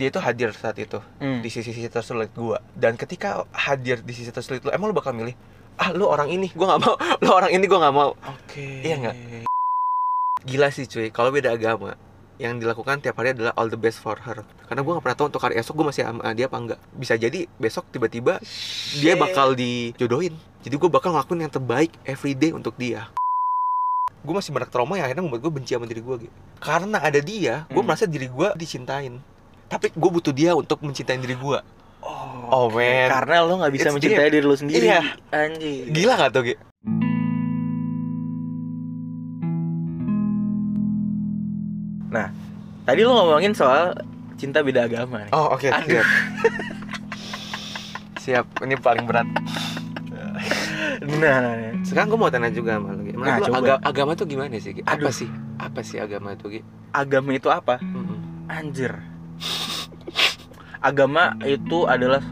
dia itu hadir saat itu. Hmm. di sisi-sisi tersulit gue dan ketika hadir di sisi tersulit lu emang lu bakal milih ah lu orang ini gue nggak mau lu orang ini gue nggak mau. Oke. Iya nggak? gila sih cuy. Kalau beda agama yang dilakukan tiap hari adalah all the best for her. Karena gue nggak pernah tahu untuk hari esok gue masih sama dia apa enggak bisa jadi besok tiba-tiba dia bakal dijodohin. Jadi gue bakal ngelakuin yang terbaik everyday untuk dia. Gue masih banyak trauma yang akhirnya membuat gue benci sama diri gue gitu karena ada dia gue Hmm. merasa diri gue dicintain tapi gue butuh dia untuk mencintai diri gue Oh, Oh, man. Karena lo nggak bisa It's mencintai diri lo sendiri. Iya. Anjir. gila gak tuh Gi? Tadi lo ngomongin soal cinta beda agama nih. oh oke Aduh. siap siap ini paling berat Nah, nah, nah. sekarang gue mau tanya juga sama. Menurut Nah, lu coba. aga- agama tuh gimana sih apa Aduh. sih apa sih agama itu Gi? agama itu apa? Mm-mm. Anjir. Agama itu adalah.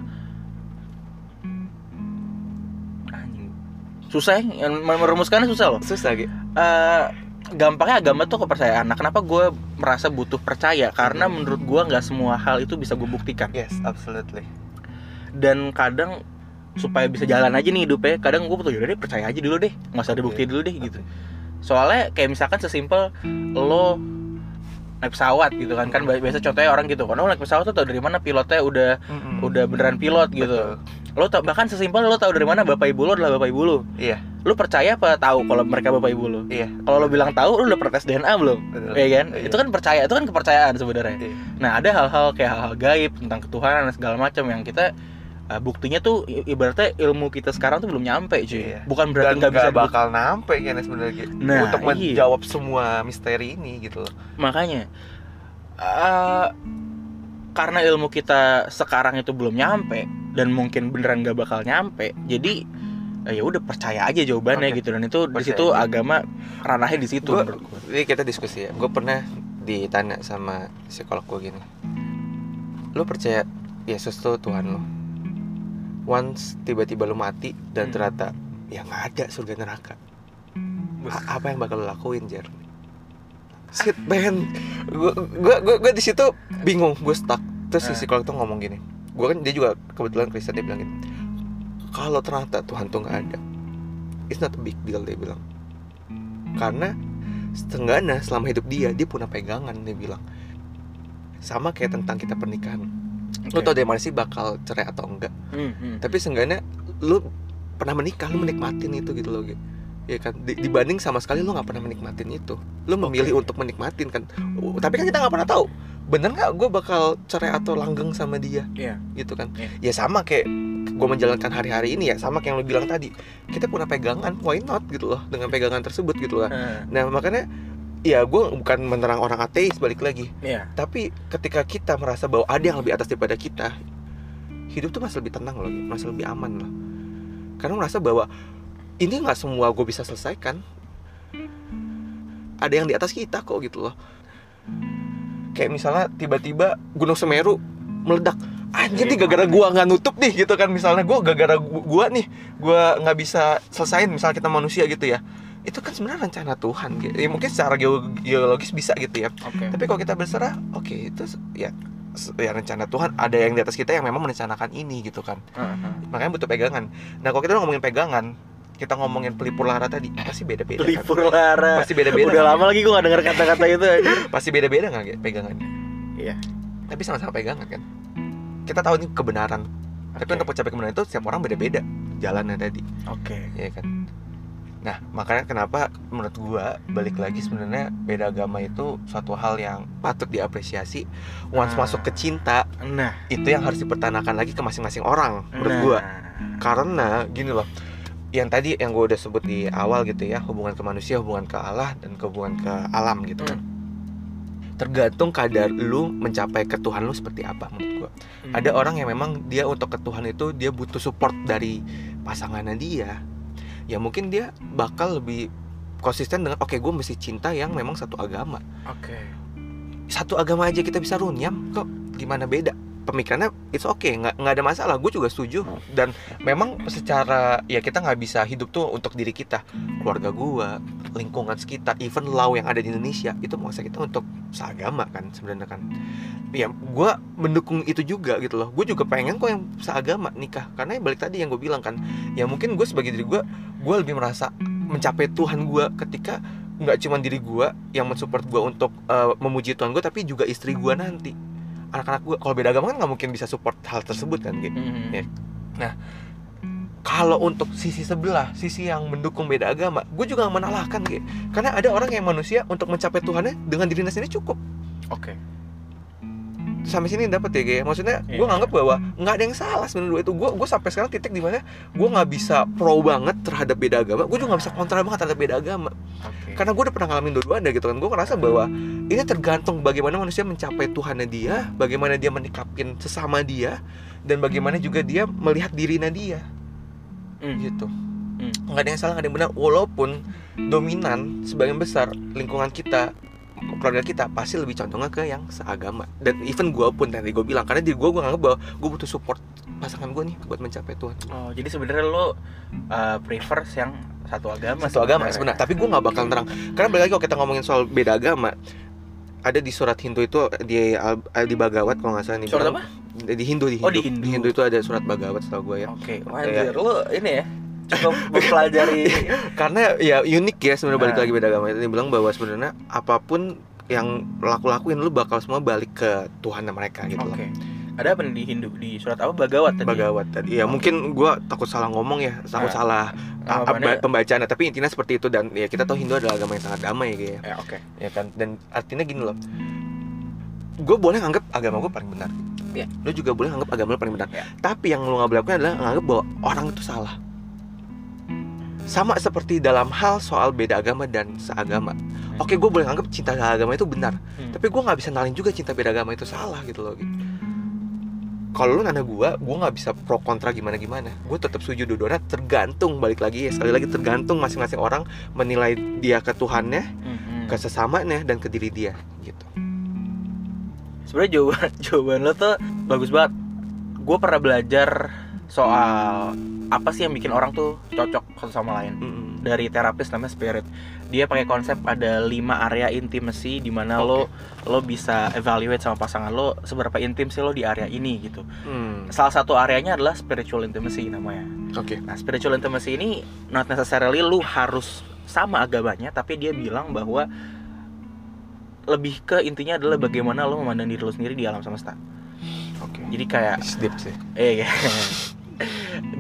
Susah ya, yang merumuskannya susah loh. susah Gi? Eh, gampangnya agama tuh kepercayaan. Nah, kenapa gue merasa butuh percaya? Karena Hmm. menurut gue nggak semua hal itu bisa gue buktikan. yes absolutely Dan kadang supaya bisa jalan aja nih hidupnya, kadang gue butuh yaudah deh percaya aja dulu deh, nggak usah bukti dulu deh gitu. Soalnya kayak misalkan sesimpel lo naik pesawat gitu kan. Kan biasa contohnya orang gitu kan oh naik pesawat tuh tau dari mana pilotnya udah Mm-mm. udah beneran pilot gitu. Betul. lo tau bahkan sesimpel lo tau dari mana bapak ibu lo adalah bapak ibu lo. Iya. Lo percaya apa tahu kalau mereka bapak ibu lo? Iya. Kalau lo bilang tahu lo udah pernah tes DNA belum? Betul. Ya kan? Iya. itu kan percaya itu kan kepercayaan sebenarnya. Iya. nah ada hal-hal kayak hal-hal gaib tentang ketuhanan dan segala macam yang kita uh, buktinya tuh ibaratnya ilmu kita sekarang tuh belum nyampe cuy Iya. bukan berarti nggak bisa nggak bakal nampe kan sebenarnya Gi. Nah, untuk iya. menjawab semua misteri ini gitu loh makanya uh, karena ilmu kita sekarang itu belum nyampe dan mungkin beneran gak bakal nyampe jadi eh, ya udah percaya aja jawabannya Oke. gitu dan itu di situ agama ranahnya di situ Gua-. Jadi kita diskusi ya. Gue pernah ditanya sama psikolog gue gini. Lo percaya Yesus tuh Tuhan lo? Once tiba-tiba lo mati dan Hmm. ternyata ya nggak ada surga neraka. A- apa yang bakal lo lakuin, Jer? Shit, man. Gue gue gue gue di situ bingung, gue stuck. Terus si Eh. psikolog tuh ngomong gini. Gue kan dia juga kebetulan Kristen dia bilang gini. Kalau ternyata Tuhan tuh nggak ada, it's not a big deal dia bilang. Karena setengahnya selama hidup dia dia punya pegangan dia bilang sama kayak tentang kita pernikahan lu Oke. tau dari mana sih bakal cerai atau enggak? Hmm, hmm. tapi seenggaknya lu pernah menikah lu menikmatin itu gitu loh gitu ya kan? Di- dibanding sama sekali lu nggak pernah menikmatin itu. Lu memilih untuk menikmatin kan? Uh, tapi kan kita nggak pernah tahu bener nggak gue bakal cerai atau langgeng sama dia? Iya. gitu kan? Iya. ya sama kayak gue menjalankan hari-hari ini ya sama kayak yang lu bilang tadi. Kita punya pegangan why not gitu loh dengan pegangan tersebut gitu loh. Nah makanya ya gue bukan menerang orang ateis balik lagi. Iya. Tapi ketika kita merasa bahwa ada yang lebih atas daripada kita Hidup tuh masih lebih tenang loh Masih lebih aman loh. Karena merasa bahwa Ini nggak semua gue bisa selesaikan. Ada yang di atas kita kok gitu loh. Kayak misalnya tiba-tiba Gunung Semeru meledak. Anjir nih gara-gara gua nggak nutup nih gitu kan. Misalnya gua gara-gara gu- gua nih Gua nggak bisa selesain misalnya kita manusia gitu ya itu kan sebenarnya rencana Tuhan gitu. Ya mungkin secara geo- geologis bisa gitu ya. Oke. Tapi kalau kita berserah, oke itu s- ya ya rencana Tuhan ada yang di atas kita yang memang merencanakan ini gitu kan. Heeh. Makanya butuh pegangan. Nah, kalau kita ngomongin pegangan, kita ngomongin pelipur lara tadi, pasti beda-beda kan. Pelipur lara. Pasti beda-beda. Udah kan? lama lagi gue gak denger kata-kata itu aja. Pasti beda-beda nggak Ge, pegangannya? Iya. Tapi sama-sama pegangan kan. Kita tahu ini kebenaran. Tapi Oke. untuk mencapai kebenaran itu setiap orang beda-beda jalannya tadi. Oke. ya kan nah makanya kenapa menurut gua balik lagi sebenarnya beda agama itu suatu hal yang patut diapresiasi once Ah. masuk ke cinta Nah, itu yang harus dipertanakan lagi ke masing-masing orang menurut nah. gua karena gini loh yang tadi yang gua udah sebut di awal gitu ya hubungan ke manusia hubungan ke Allah dan ke hubungan ke alam gitu kan tergantung kadar lu mencapai ke Tuhan lu seperti apa menurut gua Hmm. ada orang yang memang dia untuk ke Tuhan itu dia butuh support dari pasangannya dia ya mungkin dia bakal lebih konsisten dengan oke gue mesti cinta yang memang satu agama. Oke. satu agama aja kita bisa runyam kok? Gimana beda pemikirannya it's okay nggak nggak ada masalah gue juga setuju. Dan memang secara ya kita nggak bisa hidup tuh untuk diri kita. Keluarga gue lingkungan sekitar even law yang ada di Indonesia itu maksa kita untuk seagama kan sebenarnya kan. Ya gue mendukung itu juga gitu loh. Gue juga pengen kok yang seagama nikah. Karena ya balik tadi yang gue bilang kan ya mungkin gue sebagai diri gue gue lebih merasa mencapai Tuhan gue ketika nggak cuma diri gue yang mensupport gue untuk uh, memuji Tuhan gue tapi juga istri gue nanti anak-anak gue kalau beda agama kan nggak mungkin bisa support hal tersebut kan gitu Hmm. Ya. kalau untuk sisi sebelah sisi yang mendukung beda agama gue juga menalahkan gitu karena ada orang yang manusia untuk mencapai Tuhannya dengan dirinya sendiri cukup Oke. Sampai sini dapat ya kayak maksudnya gue Iya. nganggap bahwa nggak ada yang salah sebenarnya itu. Gue gue sampai sekarang titik di mana gue nggak bisa pro banget terhadap beda agama. Gue juga nggak bisa kontra banget terhadap beda agama. Oke. karena gue udah pernah ngalamin dua-duanya gitu kan. Gue ngerasa bahwa ini tergantung bagaimana manusia mencapai Tuhannya dia bagaimana dia menikapin sesama dia dan bagaimana juga dia melihat dirinya dia. Hmm. gitu. Nggak ada yang salah nggak ada yang benar. Walaupun dominan sebagian besar lingkungan kita keluarga kita pasti lebih condongnya ke yang seagama. Dan even gue pun tadi gue bilang karena diri gue gue nganggap bahwa gue butuh support pasangan gue nih buat mencapai Tuhan. Oh, jadi sebenarnya lo uh, prefer yang satu agama satu agama sebenarnya. tapi gue nggak bakal terang karena balik lagi kalau kita ngomongin soal beda agama ada di surat Hindu itu di Al- di Bhagavad kalau nggak salah nih. Surat bilang- di Hindu di Hindu. Oh, di Hindu. itu ada surat Bhagavad setahu gue ya. Oke, wah Kayak- anjir, lo ini ya cukup mempelajari karena ya unik ya sebenarnya balik Nah. lagi beda agama dia bilang bahwa sebenarnya apa pun yang laku lakuin lu bakal semua balik ke Tuhan mereka gitu Oke. loh Ada apa nih di Hindu? Di surat apa? Bhagavad tadi. Bhagavad tadi ya mungkin gua takut salah ngomong ya takut Nah, salah Nama a- apanya? a- pembacaannya tapi intinya seperti itu dan ya kita tahu Hindu adalah agama yang sangat damai gitu ya Ya, oke. ya kan dan artinya gini loh gue boleh nganggap agama gue paling benar Iya. lo juga boleh nganggap agama lo paling benar Iya. tapi yang lo nggak boleh lakukan adalah nganggap bahwa orang itu salah sama seperti dalam hal soal beda agama dan seagama oke gue boleh nganggap cinta agama itu benar Hmm. tapi gue nggak bisa nalin juga cinta beda agama itu salah gitu loh gitu. kalau lu nanya gue gue nggak bisa pro kontra gimana gimana gue tetap setuju dua-duanya tergantung balik lagi ya sekali lagi tergantung masing-masing orang menilai dia ke Tuhannya Hmm, ke sesamanya dan ke diri dia gitu Sebenarnya jawaban jawaban lo tuh bagus banget. Gue pernah belajar soal apa sih yang bikin orang tuh cocok satu sama lain Mm-mm. dari terapis namanya spirit. Dia pakai konsep ada lima area intimacy di mana lo lo bisa evaluate sama pasangan lo seberapa intim sih lo di area ini gitu. Hmm, Salah satu areanya adalah spiritual intimacy namanya. Oke. Nah, spiritual intimacy ini not necessarily lu harus sama agamanya, tapi dia bilang bahwa lebih ke intinya adalah bagaimana lo memandang diri lo sendiri di alam semesta. Oke. Jadi kayak deep sih. eh ya.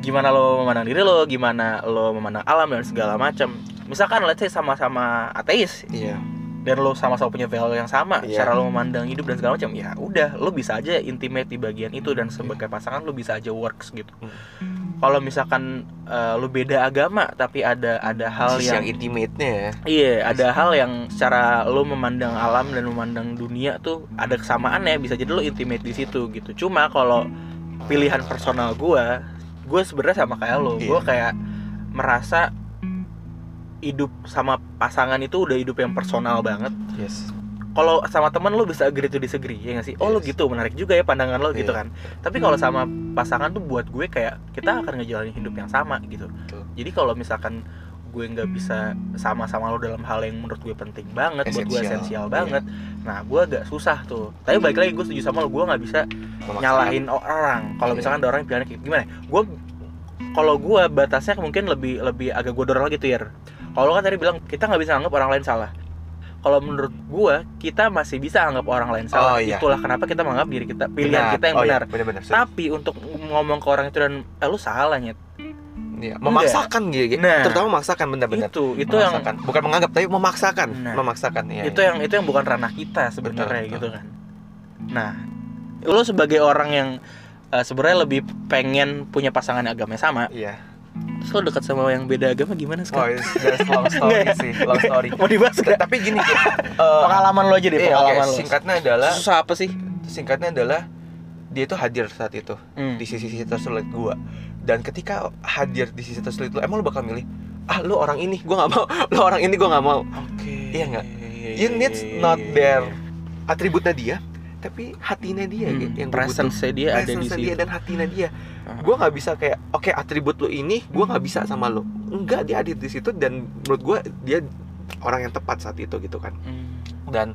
Gimana lo memandang diri lo, gimana lo memandang alam dan segala macam. Misalkan let's say sama-sama ateis Iya. dan lo sama-sama punya value yang sama, Iya. cara lo memandang hidup dan segala macam, ya udah, lo bisa aja intimate di bagian itu dan sebagai pasangan lo bisa aja works gitu. Hmm. Kalau misalkan eh, lo beda agama tapi ada ada hal Sisi yang, yang intimate-nya ya. iya, ada hal yang secara lo memandang alam dan memandang dunia tuh ada kesamaannya, bisa jadi lo intimate di situ gitu. Cuma kalau pilihan personal gua, gue sebenarnya sama kayak lo, gue Iya. kayak merasa hidup sama pasangan itu udah hidup yang personal banget Yes. kalau sama teman lo bisa agree to disagree ya nggak sih oh lo gitu menarik juga ya pandangan lo gitu Iya. kan tapi kalau sama pasangan tuh buat gue kayak kita akan ngejalanin hidup yang sama gitu Betul. jadi kalau misalkan gue nggak bisa sama-sama lo dalam hal yang menurut gue penting banget buat gue Esensial. esensial Iya. banget nah gue agak susah tuh tapi balik lagi gue setuju sama lo gue nggak bisa Memaksakan. nyalahin orang kalau Iya. misalkan ada orang yang pilihannya kayak gimana ya? gue kalau gue batasnya mungkin lebih lebih agak gue dorong lagi tuh ya kalau kan tadi bilang kita nggak bisa anggap orang lain salah kalau menurut gue kita masih bisa anggap orang lain salah Oh, iya. itulah kenapa kita menganggap diri kita pilihan Benar. kita yang Oh, iya, benar tapi untuk ngomong ke orang itu dan eh, lu salah Iya, memaksakan gitu. Nah. Terutama memaksakan benar-benar. itu itu yang Memaksakan. bukan menganggap tapi memaksakan. Nah. Memaksakan ya. itu yang itu yang bukan ranah kita sebenarnya Betul, gitu kan nah lu sebagai orang yang eh, sebenarnya lebih pengen punya pasangan agamanya sama Iya. terus lo dekat sama yang beda agama gimana Oh, sekarang that's long story sih, long story. mau dibahas gak? Tapi gini, Ki, eh, pengalaman lo aja deh iya, pengalaman oke, lo singkatnya adalah susah apa sih singkatnya adalah dia itu hadir saat itu Hmm. di sisi-sisi tersulit gua. Dan ketika hadir di sisi tersulit lu, emang lu bakal milih ah lu orang ini gua nggak mau lu orang ini gua nggak mau. Oke. Iya nggak? You needs not their atributnya dia tapi hatinya dia Hmm, gitu yang gue presence dia ada di dia dan hatinya dia. Ah. gue nggak bisa kayak oke atribut lo ini gue nggak bisa sama lo enggak dia ada di situ dan menurut gue dia orang yang tepat saat itu gitu kan. Hmm. dan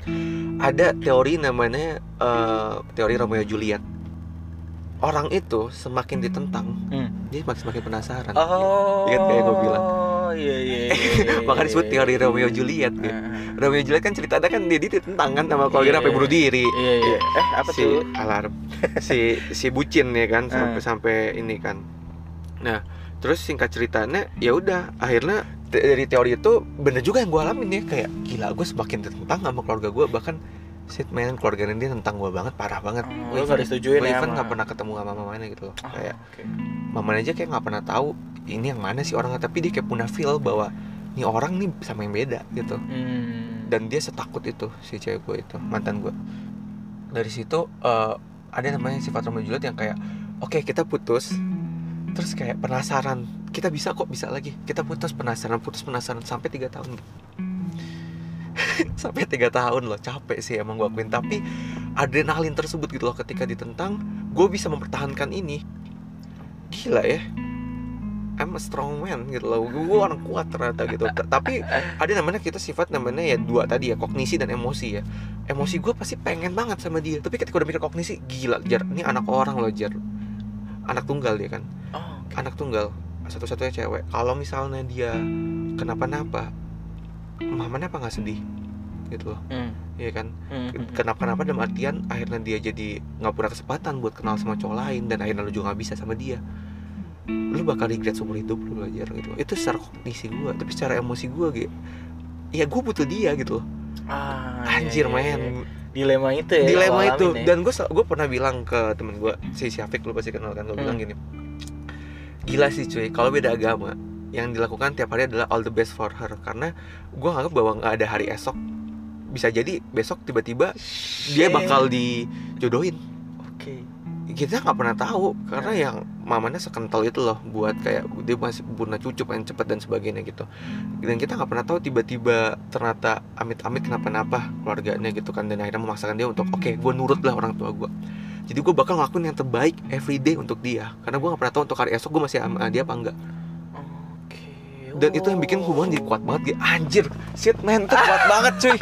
ada teori namanya eh, teori Romeo Juliet orang itu semakin ditentang Hmm. dia makin semakin penasaran Oh, Ingat kayak gua bilang. Iya iya. iya, iya, makanya disebut iya, teori iya. Romeo Juliet gitu. Romeo Juliet kan ceritanya kan dia ditentang kan sama keluarga Iya, sampai bunuh diri Iya iya. Eh apa si tuh? alarm si si bucin ya kan sampai Ah. sampai ini kan nah terus singkat ceritanya ya udah akhirnya te- dari teori itu bener juga yang gue alamin ya kayak gila gue semakin ditentang sama keluarga gue bahkan shit man keluarga dia tentang gue banget parah banget. Lu nggak even- disetujuin gua ya even nggak pernah ketemu sama mamanya gitu loh. Oh, kayak oke. mamanya aja kayak nggak pernah tahu ini yang mana sih orangnya tapi dia kayak punya feel bahwa nih orang nih sama yang beda gitu. Hmm. dan dia setakut itu si cewek gue itu mantan gue dari situ eh, ada namanya sifat Romeo Juliet yang kayak oke kita putus. Terus kayak penasaran kita bisa kok bisa lagi. Kita putus penasaran putus penasaran sampai tiga tahun sampai tiga tahun loh capek sih emang gue akuin. Tapi adrenalin tersebut gitu loh ketika ditentang gue bisa mempertahankan ini. Gila ya. I'm a strong man gitu loh. Gue orang kuat ternyata gitu. Tapi ada namanya kita sifat namanya ya dua tadi ya kognisi dan emosi ya. Emosi gue pasti pengen banget sama dia. Tapi ketika udah mikir kognisi gila jar ini anak orang loh jar. Anak tunggal dia kan. Oh, anak tunggal satu-satunya cewek. Kalau misalnya dia kenapa-napa mamanya apa nggak sedih gitu loh Hmm. ya kan Hmm, hmm, hmm. kenapa-kenapa dalam artian akhirnya dia jadi nggak punya kesempatan buat kenal sama cowok lain dan akhirnya lu juga nggak bisa sama dia lu bakal regret seumur hidup lu belajar gitu itu secara kognisi gue tapi secara emosi gue gitu ya gue butuh dia gitu loh Ah, iya, anjir iya, iya. men Dilema itu ya. dilema itu ya. dan gue gue pernah bilang ke temen gue si Syafiq lu pasti kenal kan gue bilang Hmm. gini gila sih cuy kalau beda agama yang dilakukan tiap hari adalah all the best for her. Karena gue nganggap bahwa nggak ada hari esok. Bisa jadi besok tiba-tiba dia bakal dijodohin. Oke. kita nggak pernah tahu karena yang mamanya sekental itu loh buat kayak dia masih punya cucu pengen cepet dan sebagainya gitu. Dan kita nggak pernah tahu tiba-tiba ternyata amit-amit kenapa-napa keluarganya gitu kan dan akhirnya memaksakan dia untuk oke gue nurut lah orang tua gue jadi gue bakal ngelakuin yang terbaik everyday untuk dia. Karena gue nggak pernah tahu untuk hari esok gue masih sama dia apa enggak. Dan itu yang bikin hubungan jadi kuat banget gitu anjir shit man tuh kuat banget cuy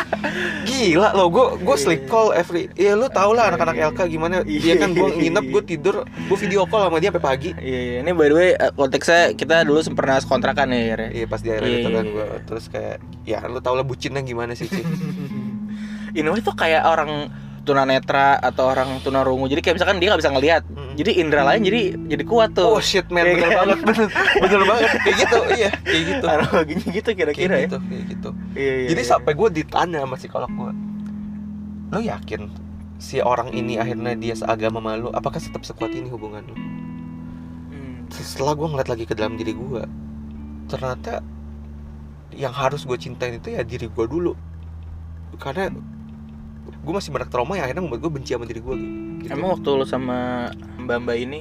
gila loh gue gue sleep call every ya lu tau lah anak-anak LK gimana Iya kan gue nginep gue tidur gue video call sama dia sampai pagi Iya, iya. ini by the way eh, konteksnya kita dulu pernah kontrakan ya, ya. Iya pas di akhir Iya, itu kan iya, gue iya. terus kayak ya lu tau lah bucinnya gimana sih cuy Ini tuh kayak orang tunanetra atau orang tunarungu. Jadi kayak misalkan dia nggak bisa ngelihat. Mm. Jadi indera lain jadi jadi kuat tuh. Oh shit man Iya bener kan? banget bener, bener banget kayak gitu iya kayak gitu Analoginya gitu kira-kira kayak ya. gitu kayak gitu Iya, iya, jadi iya. sampai gue ditanya sama psikolog gue lu yakin si orang ini akhirnya dia seagama sama lu apakah tetap sekuat ini hubungan lu Hmm. setelah gue ngeliat lagi ke dalam diri gue ternyata yang harus gue cintain itu ya diri gue dulu karena gue masih banyak trauma yang akhirnya membuat gue benci sama diri gue gitu. Emang waktu lu sama mbak-mbak ini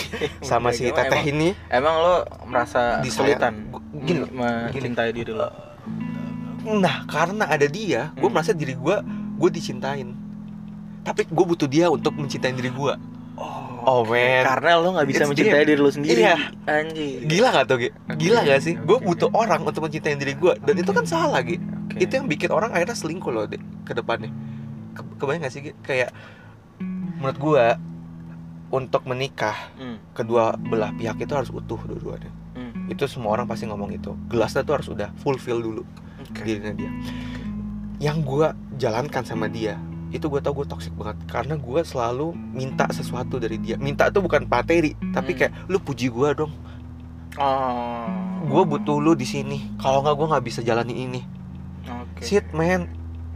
sama si Emang- teteh ini Emang lo merasa kesulitan gini mencintai diri lo? nah karena ada dia gue Hmm. merasa diri gue gue dicintain tapi gue butuh dia untuk mencintai diri gue Oh, man. Karena lo nggak bisa It's mencintai diri lo sendiri. Iya. Anjir. gila gak tuh Gi? gila gak sih gue oke. butuh orang untuk mencintai diri gue dan itu kan salah Gi Oke. itu yang bikin orang akhirnya selingkuh loh Dek, ke depannya ke kebayang gak sih kayak menurut gue untuk menikah Hmm, kedua belah pihak itu harus utuh dua-duanya. Hmm. itu semua orang pasti ngomong itu. Gelasnya tuh harus udah fulfill dulu Oke. dirinya dia. Yang gue jalankan sama dia itu gue tau gue toxic banget. Karena gue selalu minta sesuatu dari dia. Minta tuh bukan materi tapi Hmm. kayak lu puji gue dong. Oh. gue butuh lu di sini. Kalau nggak gue nggak bisa jalani ini. Oke. shit man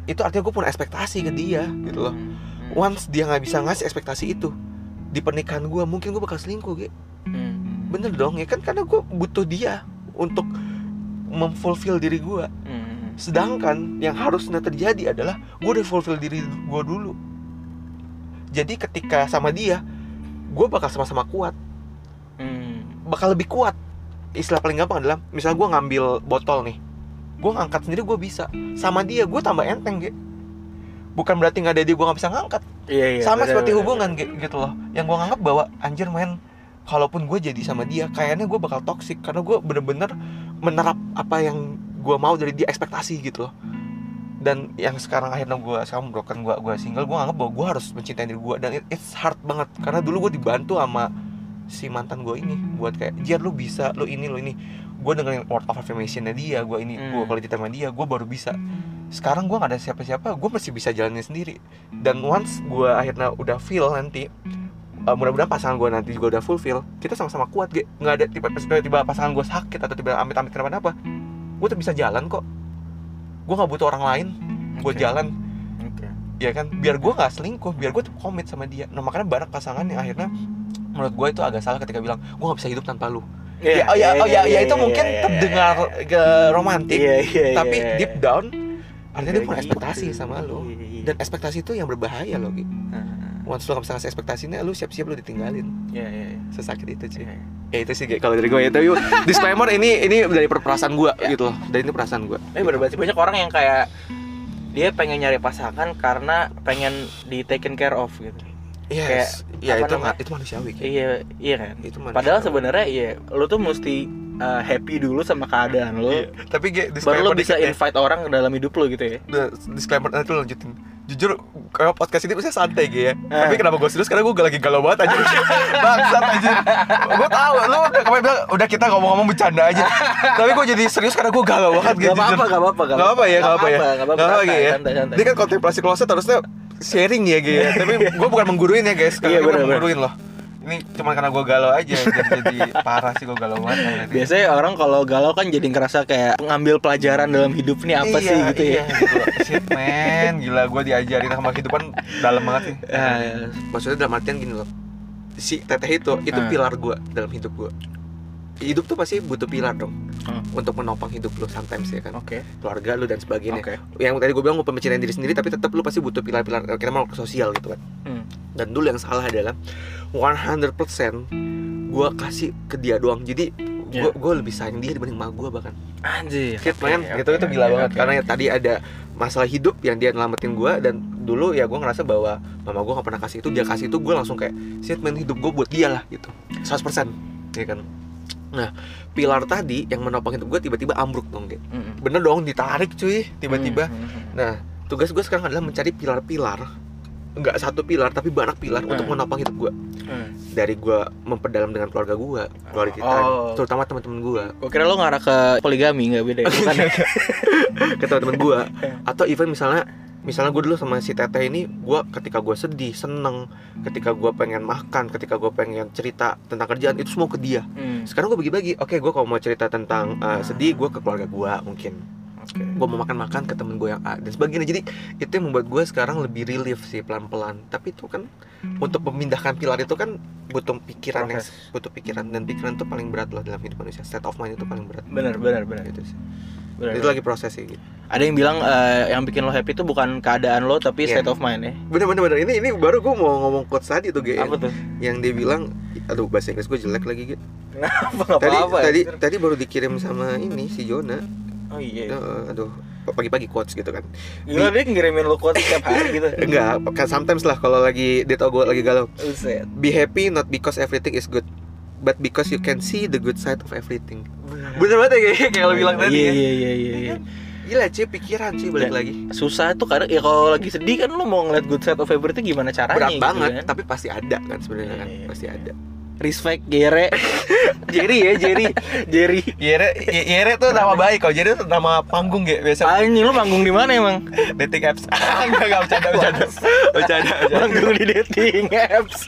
itu artinya gue punya ekspektasi ke dia gitu loh Hmm, hmm. once dia nggak bisa ngasih ekspektasi itu di pernikahan gue mungkin gue bakal selingkuh gitu Hmm. bener dong ya kan karena gue butuh dia untuk memfulfill diri gue Hmm. sedangkan yang harusnya terjadi adalah gue udah fulfill diri gue dulu jadi ketika sama dia gue bakal sama-sama kuat Hmm. bakal lebih kuat istilah paling gampang adalah misalnya gue ngambil botol nih gue ngangkat sendiri gue bisa. Sama dia gue tambah enteng gitu bukan berarti nggak ada dia gue nggak bisa ngangkat. Iya iya. sama benar, seperti benar, hubungan benar. gi- gitu loh. Yang gue nganggap bahwa anjir men kalaupun gue jadi sama dia kayaknya gue bakal toxic. Karena gue bener-bener menerap apa yang gue mau dari dia ekspektasi gitu loh. Dan yang sekarang akhirnya gue sekarang broken gue gue single gue nganggap bahwa gue harus mencintai diri gue dan it- it's hard banget. Karena dulu gue dibantu sama si mantan gue ini. Buat kayak Jar lu bisa lu ini lu ini gue dengerin word of affirmationnya dia gue ini gue Hmm. kalau sama dia gue baru bisa. Sekarang gue gak ada siapa-siapa gue masih bisa jalanin sendiri. Dan once gue akhirnya udah feel nanti uh, mudah-mudahan pasangan gue nanti juga udah fulfill kita sama-sama kuat ge. Nggak ada tiba tiba pasangan gue sakit atau tiba amit-amit kenapa-napa gue tuh bisa jalan kok. Gue nggak butuh orang lain gue jalan. Oke. ya kan? Biar gue nggak selingkuh biar gue tuh komit sama dia. Nah makanya banyak pasangan yang akhirnya menurut gue itu agak salah ketika bilang gue nggak bisa hidup tanpa lu ya, Iya, oh ya, oh ya, ya iya, itu iya, mungkin terdengar ke romantik Iya iya. tapi iya, deep down artinya dia punya gitu. ekspektasi sama lo dan ekspektasi itu yang berbahaya loh Gi. Ah, once lo gak bisa ngasih ekspektasinya lu siap-siap lu ditinggalin sesakit itu Iya. ya itu sih kalau dari gue ya tapi disclaimer ini ini dari perasaan gue Ya. gitu loh dari ini perasaan gue Tapi banget sih, banyak orang yang kayak dia pengen nyari pasangan karena pengen di taken care of gitu. Yes ya apa itu namanya? ma- itu manusiawi Gi. Iya, iya kan. itu manusiawi. Padahal sebenarnya iya, lu tuh mesti uh, happy dulu sama keadaan lu. Iya. tapi Gi, Baru disclaimer lu bisa dikit ya. invite orang ke dalam hidup lu gitu ya. Udah, disclaimer nanti lu lanjutin jujur kalau podcast ini bisa santai gitu ya Eh. tapi kenapa gue serius karena gue lagi galau banget aja bangsat aja gue tahu lu kemarin bilang udah kita ngomong-ngomong bercanda aja tapi gue jadi serius karena gue galau banget gitu Gak apa-apa, gak apa-apa, Gak apa ya, gak apa ya Gak apa-apa, ya santai, santai. Dia kan kontemplasi kloset harusnya sharing ya gitu ya. Tapi gue bukan mengguruin ya guys Karena Iya, gue mengguruin loh. Ini cuma karena gue galau aja Jadi, jadi parah sih gue galau banget. Biasanya orang kalau galau kan jadi ngerasa kayak ngambil pelajaran dalam hidup nih apa Iya, sih gitu iya, ya. gitu. Shit man. Gila gue diajarin sama kehidupan dalam banget sih. Ah, Maksudnya dalam artian gini loh. Si teteh itu, itu Ah. pilar gue dalam hidup gue Hidup tuh pasti butuh pilar dong Hmm. Untuk menopang hidup lo sometimes ya kan Oke. Keluarga lu dan sebagainya Oke. yang tadi gue bilang mau pemecerian diri sendiri tapi tetap lu pasti butuh pilar-pilar kita mau sosial gitu kan Hmm. dan dulu yang salah adalah 100% gue kasih ke dia doang jadi gue Ya. gue lebih sayang dia dibanding mak gue bahkan Anjir. Shit, man. oke, itu itu gila oke, banget oke. karena ya tadi ada masalah hidup yang dia nyelamatin gue dan dulu ya gue ngerasa bahwa mama gue gak pernah kasih itu dia kasih itu gue langsung kayak shit man hidup gue buat dia lah gitu 100% ya kan nah pilar tadi yang menopang hidup gue tiba-tiba ambruk dong gitu Mm-mm. bener dong ditarik cuy tiba-tiba Mm, mm, mm. Nah, tugas gue sekarang adalah mencari pilar-pilar Enggak satu pilar, tapi banyak pilar untuk Hmm. menopang hidup gue Hmm. Dari gue memperdalam dengan keluarga gue Keluarga kita, Oh. terutama teman-teman gue Gua kira lo ngarah ke poligami nggak beda ya? Ya? Ke teman-teman gue Atau even misalnya Misalnya gue dulu sama si teteh ini Gue ketika gue sedih, seneng. Ketika gue pengen makan, ketika gue pengen cerita tentang kerjaan Itu semua ke dia. Hmm. Sekarang gue bagi-bagi Oke, gue kalau mau cerita tentang uh, sedih Gue ke keluarga gue mungkin Oke. gue mau makan makan ke temen gue yang A dan sebagainya jadi itu yang membuat gue sekarang lebih relief sih pelan pelan tapi itu kan untuk memindahkan pilar itu kan butuh pikiran yang Proses. butuh pikiran dan pikiran itu paling berat loh dalam hidup manusia state of mind itu paling berat Bener bener bener. gitu sih bener, itu lagi proses sih gitu Ada yang bilang eh, yang bikin lo happy itu bukan keadaan lo tapi Iya. state of mind ya. bener bener bener ini ini baru gue mau ngomong quotes tadi tuh GN Apa tuh? yang dia bilang aduh bahasa Inggris gue jelek lagi gitu Kenapa tadi apa-apa? tadi ya? tadi baru dikirim sama ini si Jona Oh iya. Eh, aduh pagi-pagi quotes gitu kan Gila dia ngirimin lo quote setiap hari gitu. enggak kan sometimes lah kalau lagi dia tau gue lagi galau be happy not because everything is good but because you can see the good side of everything bener banget ya kayak, kayak lo bilang tadi Iya ya iya iya iya. iya. gila cuy pikiran cuy balik Dan lagi Susah tuh karena ya kalau lagi sedih kan lo mau ngeliat good side of everything gimana caranya berat gitu banget kan. tapi pasti ada kan sebenarnya kan Iya, iya, pasti iya. ada Respect Gere. Jerry ya Jerry Jerry. Yere Yere tuh nama baik kalau Jerry tuh nama panggung ya biasa. Anjing lu manggung di mana emang? dating apps. Enggak enggak bercanda bercanda. Bercanda Manggung di dating apps.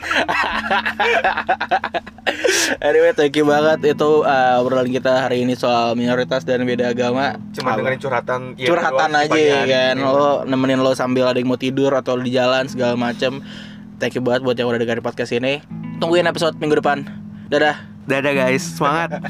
anyway, thank you banget. Itu uh, obrolan kita hari ini soal minoritas dan beda agama. cuma dengerin curhatan Yere curhatan aja ya kan. Lo nemenin lo sambil ada yang mau tidur atau di jalan segala macem. Thank you banget buat yang udah dengerin podcast ini tungguin episode minggu depan. Dadah. Dadah guys. Semangat